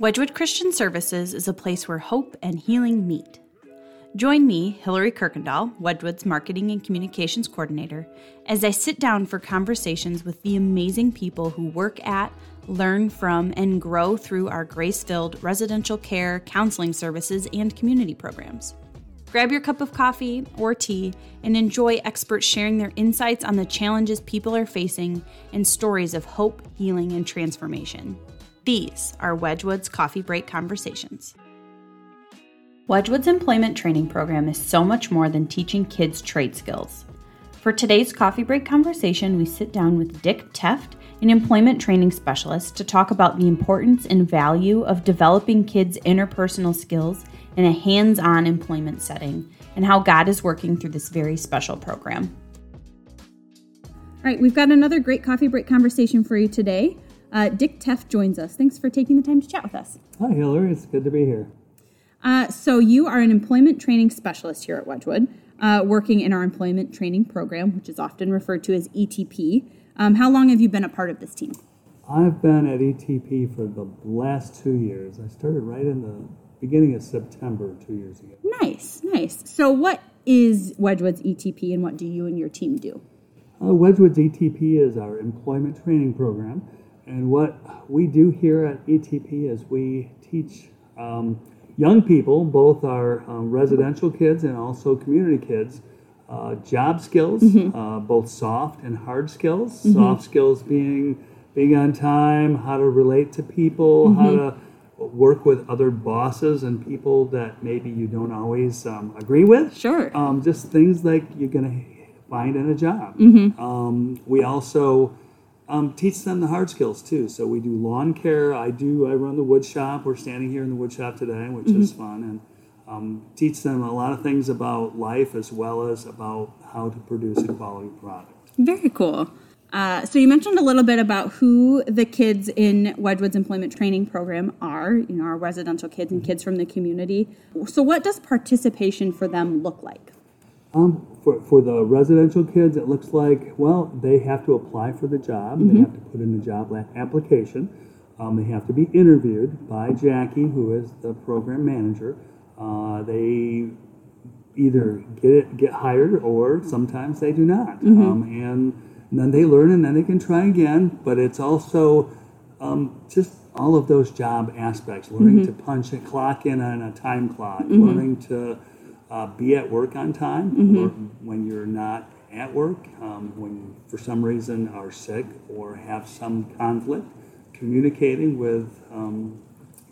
Wedgwood Christian Services is a place where hope and healing meet. Join me, Hillary Kirkendall, Wedgwood's Marketing and Communications Coordinator, as I sit down for conversations with the amazing people who work at, learn from, and grow through our grace filled residential care, counseling services, and community programs. Grab your cup of coffee or tea and enjoy experts sharing their insights on the challenges people are facing and stories of hope, healing, and transformation. These are Wedgwood's Coffee Break Conversations. Wedgwood's employment training program is so much more than teaching kids trade skills. For today's coffee break conversation, we sit down with Dick Teft, an employment training specialist, to talk about the importance and value of developing kids' interpersonal skills in a hands on employment setting and how God is working through this very special program. All right, we've got another great coffee break conversation for you today. Uh, Dick Teff joins us. Thanks for taking the time to chat with us. Hi, Hillary. It's good to be here. Uh, so, you are an employment training specialist here at Wedgwood, uh, working in our employment training program, which is often referred to as ETP. Um, how long have you been a part of this team? I've been at ETP for the last two years. I started right in the beginning of September two years ago. Nice, nice. So, what is Wedgwood's ETP and what do you and your team do? Uh, Wedgwood's ETP is our employment training program. And what we do here at ETP is we teach um, young people, both our um, residential kids and also community kids, uh, job skills, mm-hmm. uh, both soft and hard skills. Mm-hmm. Soft skills being being on time, how to relate to people, mm-hmm. how to work with other bosses and people that maybe you don't always um, agree with. Sure. Um, just things like you're going to find in a job. Mm-hmm. Um, we also um, teach them the hard skills too. So we do lawn care. I do. I run the wood shop. We're standing here in the wood shop today, which mm-hmm. is fun, and um, teach them a lot of things about life as well as about how to produce a quality product. Very cool. Uh, so you mentioned a little bit about who the kids in Wedgwood's employment training program are. You know, our residential kids and kids from the community. So what does participation for them look like? Um, for, for the residential kids, it looks like, well, they have to apply for the job. Mm-hmm. They have to put in a job application. Um, they have to be interviewed by Jackie, who is the program manager. Uh, they either get get hired or sometimes they do not. Mm-hmm. Um, and, and, then they learn and then they can try again. But it's also um, just all of those job aspects learning mm-hmm. to punch a clock in on a time clock, mm-hmm. learning to uh, be at work on time mm-hmm. or when you're not at work, um, when you, for some reason are sick or have some conflict, communicating with um,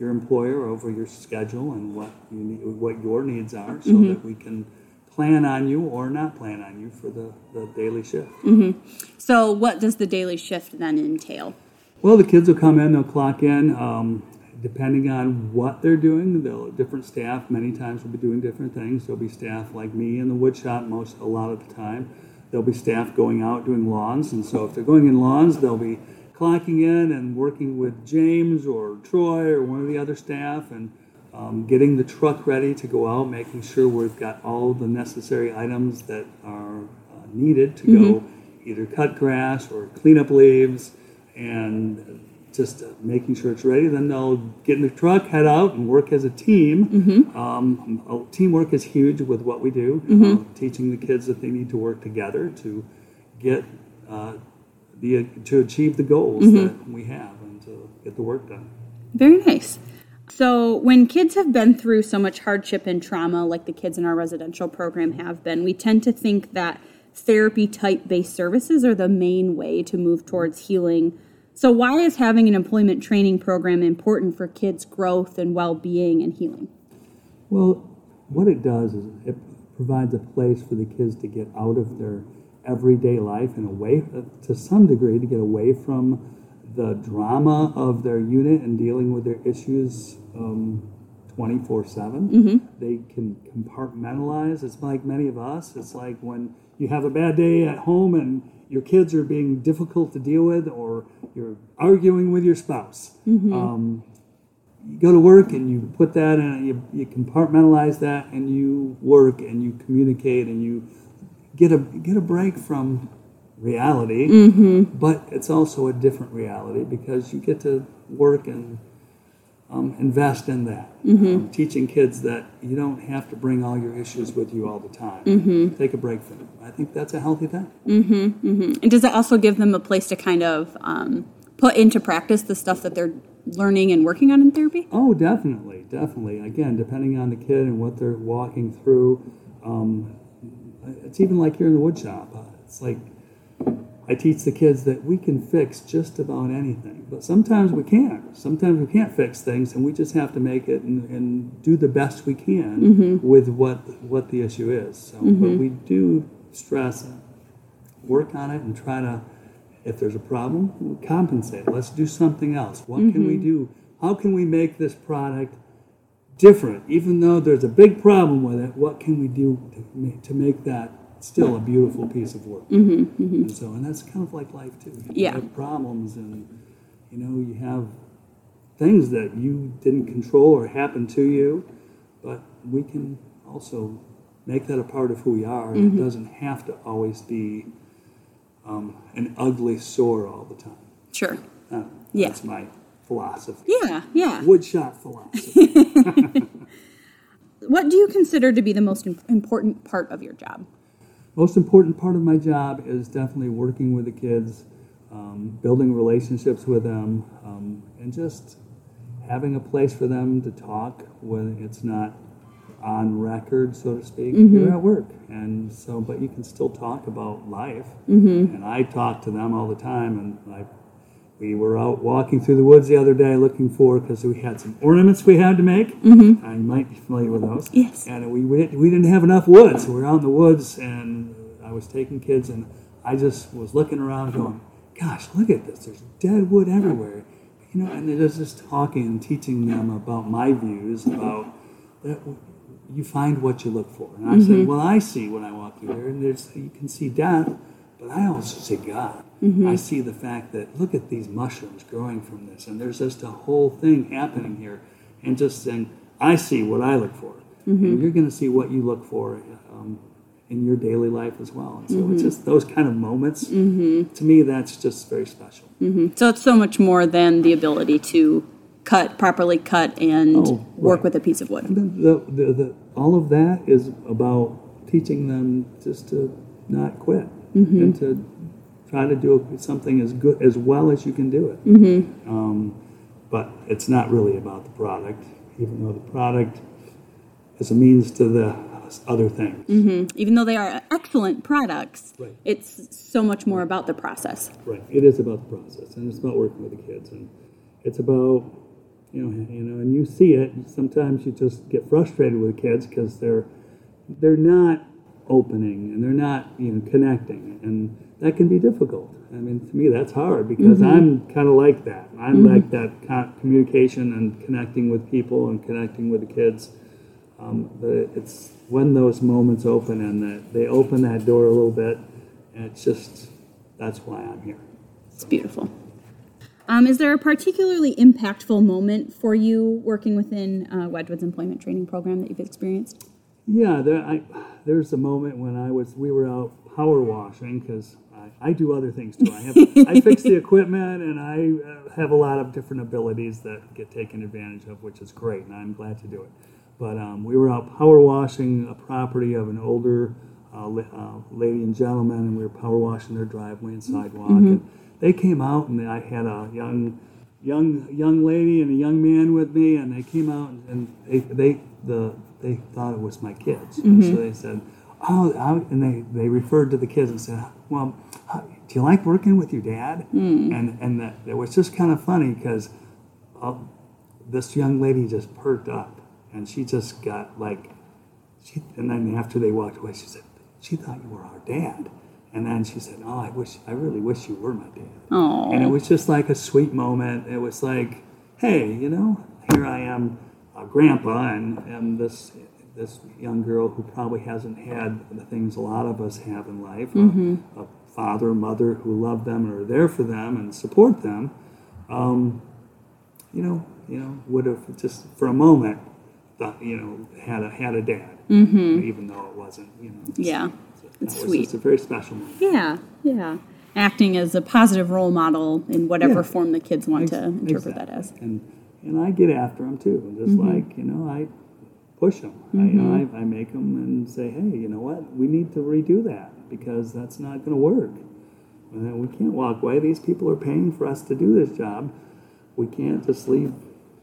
your employer over your schedule and what you need, what your needs are, so mm-hmm. that we can plan on you or not plan on you for the, the daily shift. Mm-hmm. So, what does the daily shift then entail? Well, the kids will come in, they'll clock in. Um, depending on what they're doing, they'll different staff many times will be doing different things. There'll be staff like me in the wood shop most a lot of the time. There'll be staff going out doing lawns, and so if they're going in lawns, they'll be clocking in and working with James or Troy or one of the other staff and um, getting the truck ready to go out, making sure we've got all the necessary items that are uh, needed to mm-hmm. go either cut grass or clean up leaves and just uh, making sure it's ready. Then they'll get in the truck, head out, and work as a team. Mm-hmm. Um, teamwork is huge with what we do, mm-hmm. uh, teaching the kids that they need to work together to get uh, the to achieve the goals mm-hmm. that we have and to get the work done. Very nice. So, when kids have been through so much hardship and trauma, like the kids in our residential program have been, we tend to think that therapy type based services are the main way to move towards healing so, why is having an employment training program important for kids' growth and well being and healing? Well, what it does is it provides a place for the kids to get out of their everyday life and away, to some degree, to get away from the drama of their unit and dealing with their issues um, 24 7. Mm-hmm. They can compartmentalize. It's like many of us. It's like when you have a bad day at home and your kids are being difficult to deal with or you're arguing with your spouse. Mm-hmm. Um, you go to work and you put that in, you, you compartmentalize that and you work and you communicate and you get a, get a break from reality, mm-hmm. but it's also a different reality because you get to work and um, invest in that. Um, teaching kids that you don't have to bring all your issues with you all the time. Take a break from them. I think that's a healthy thing. And does it also give them a place to kind of um, put into practice the stuff that they're learning and working on in therapy? Oh, definitely, definitely. Again, depending on the kid and what they're walking through, um, it's even like here in the woodshop. It's like I teach the kids that we can fix just about anything, but sometimes we can't. Sometimes we can't fix things, and we just have to make it and, and do the best we can mm-hmm. with what what the issue is. So, but mm-hmm. we do stress work on it and try to if there's a problem compensate. Let's do something else. What can we mm-hmm. do? How can we make this product different? Even though there's a big problem with it what can we do to make, to make that still a beautiful piece of work and so and that's kind of like life too you Yeah. have problems and you know you have things that you didn't control or happen to you but we can also make that a part of who we are. and It doesn't have to always be um, an ugly sore all the time. Sure. Uh, Yeah. That's my philosophy. Yeah, yeah. Woodshop philosophy. What do you consider to be the most im- important part of your job? Most important part of my job is definitely working with the kids, um, building relationships with them, um, and just having a place for them to talk when it's not on record, so to speak. You're at work, and so but you can still talk about life. And I talk to them all the time, and I. We were out walking through the woods the other day looking for because we had some ornaments we had to make. Mm-hmm. I might be familiar with those. Yes. And we, we, didn't, we didn't have enough wood, so we were out in the woods, and I was taking kids, and I just was looking around, going, "Gosh, look at this! There's dead wood everywhere." You know, and it was just talking and teaching them about my views about that. You find what you look for, and I said, "Well, I see when I walk through here, and there's you can see death, but I also see God. Mm-hmm. I see the fact that look at these mushrooms growing from this, and there's just a whole thing happening here, and just saying, I see what I look for, mm-hmm. and you're going to see what you look for um, in your daily life as well. And so it's mm-hmm. just those kind of moments. To me, that's just very special. So it's so much more than the ability to cut, properly cut, and Oh, work with a piece of wood. The, the, the, all of that is about teaching them just to not quit Mm-hmm. and to try to do something as good as well as you can do it. Mm-hmm. Um, but it's not really about the product, even though the product is a means to the other things. Mm-hmm. Even though they are excellent products, Right. it's so much more about the process. Right. It is about the process, and it's about working with the kids, and it's about you know, you know, and you see it. Sometimes you just get frustrated with kids because they're they're not opening and they're not you know connecting, and that can be difficult. I mean, to me, that's hard because I'm kind of like that. I'm like that co- communication and connecting with people and connecting with the kids. Um, but it's when those moments open and that they open that door a little bit, and it's just that's why I'm here. It's beautiful. Um, is there a particularly impactful moment for you working within uh, Wedgwood's employment training program that you've experienced? Yeah, there, I, there's a moment when I was we were out power washing because I, I do other things too. I have I fix the equipment and I uh, have a lot of different abilities that get taken advantage of, which is great, and I'm glad to do it. But um, we were out power washing a property of an older uh, uh, lady and gentleman, and we were power washing their driveway and sidewalk. And they came out, and I had a young young young lady and a young man with me, and they came out and they they the they thought it was my kids, and so they said, "Oh," I- and they they referred to the kids and said, "Well, do you like working with your dad?" And and that, it was just kind of funny because uh, this young lady just perked up, and she just got like, she and then after they walked away, she said, "She thought you were our dad." And then she said, "Oh, I wish, I really wish you were my dad." Oh, And it was just like a sweet moment. It was like, hey, you know, here I am, a grandpa, and, and this this young girl who probably hasn't had the things a lot of us have in life, a, a father, mother who love them and are there for them and support them. Um, you know, you know, would have just for a moment, thought, you know, had a had a dad, even though it wasn't, you know. Yeah. It's sweet. It's a very special moment. yeah, yeah. Acting as a positive role model in whatever Yeah. form the kids want to interpret exactly. that as. And and I get after them too, just mm-hmm. like you know I push them. I, you know, mm-hmm. I, I make them and say, hey, you know what? We need to redo that because that's not going to work. And then we can't walk away. These people are paying for us to do this job. We can't just leave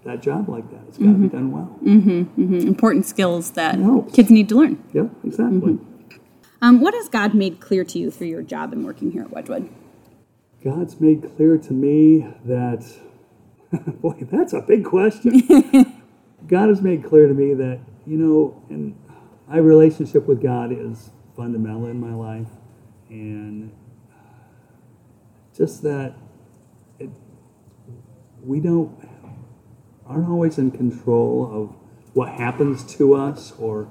that job like that. It's got to be mm-hmm. done well. Important skills that kids need to learn. Yep, exactly. Um, what has God made clear to you through your job and working here at Wedgwood? God's made clear to me that, boy, that's a big question. God has made clear to me that, you know, and my relationship with God is fundamental in my life. And just that it, we don't, aren't always in control of what happens to us or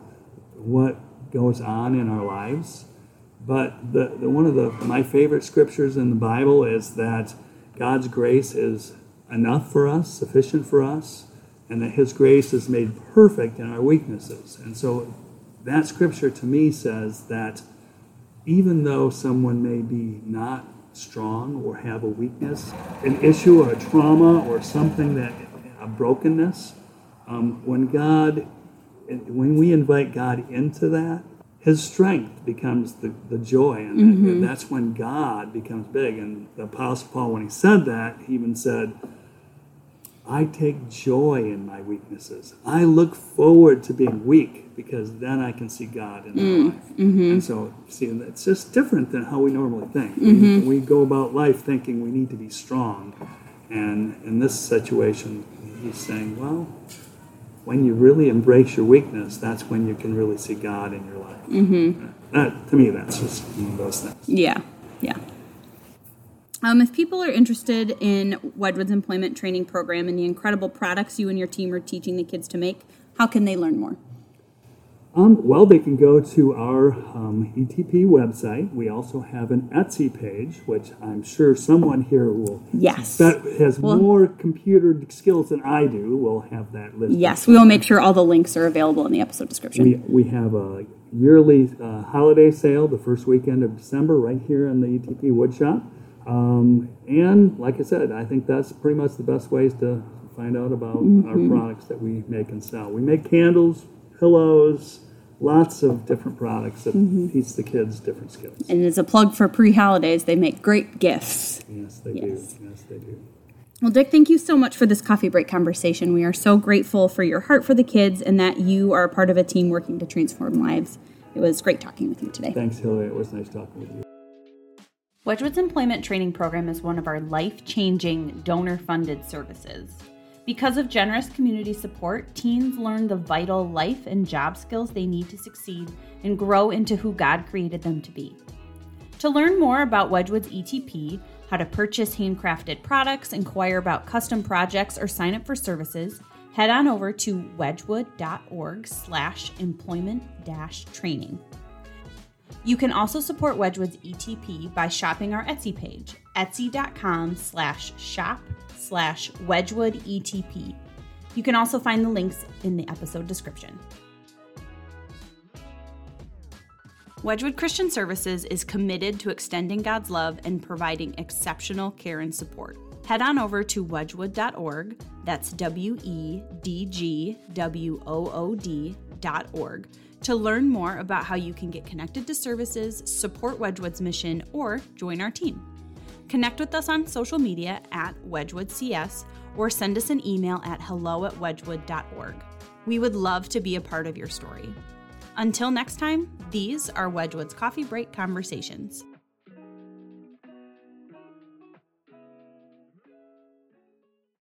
what goes on in our lives. But the, the one of the my favorite scriptures in the Bible is that God's grace is enough for us, sufficient for us, and that His grace is made perfect in our weaknesses. And so that scripture to me says that even though someone may be not strong or have a weakness, an issue or a trauma or something that a brokenness, um, when God, when we invite God into that, His strength becomes the, the joy, and, and that's when God becomes big. And the Apostle Paul, when he said that, he even said, I take joy in my weaknesses. I look forward to being weak because then I can see God in my mm, life. Mm-hmm. And so, see, it's just different than how we normally think. We, mm-hmm. we go about life thinking we need to be strong. And in this situation, he's saying, well, when you really embrace your weakness, that's when you can really see God in your life. Mm-hmm. That, to me, that's just one of those things. Yeah, yeah. Um, if people are interested in Wedgwood's employment training program and the incredible products you and your team are teaching the kids to make, how can they learn more? Um, well, they can go to our um, ETP website. We also have an Etsy page, which I'm sure someone here will Yes. that has Well- more computer skills than I do will have that listed. Yes, we will make sure all the links are available in the episode description. We, we have a yearly uh, holiday sale the first weekend of December right here in the ETP Woodshop. Um, and like I said, I think that's pretty much the best ways to find out about our products that we make and sell. We make candles, pillows, lots of different products that teach the kids different skills. and as a plug for pre-holidays, they make great gifts. Yes, they Yes. do. Yes, they do. Well, Dick, thank you so much for this coffee break conversation. We are so grateful for your heart for the kids and that you are a part of a team working to transform lives. It was great talking with you today. Thanks, Hillary. It was nice talking with you. Wedgwood's employment training program is one of our life changing donor funded services. Because of generous community support, teens learn the vital life and job skills they need to succeed and grow into who God created them to be. To learn more about Wedgwood's ETP, how to purchase handcrafted products, inquire about custom projects, or sign up for services, head on over to wedgwood.org slash employment dash training. You can also support Wedgwood's ETP by shopping our Etsy page, etsy.com slash shop slash Wedgwood ETP. You can also find the links in the episode description. Wedgwood Christian Services is committed to extending God's love and providing exceptional care and support. Head on over to wedgwood.org, that's W E D G W O O D.org, to learn more about how you can get connected to services, support Wedgwood's mission, or join our team. Connect with us on social media at WedgwoodCS or send us an email at hello at wedgwood.org. We would love to be a part of your story. Until next time, these are Wedgwood's Coffee Break Conversations.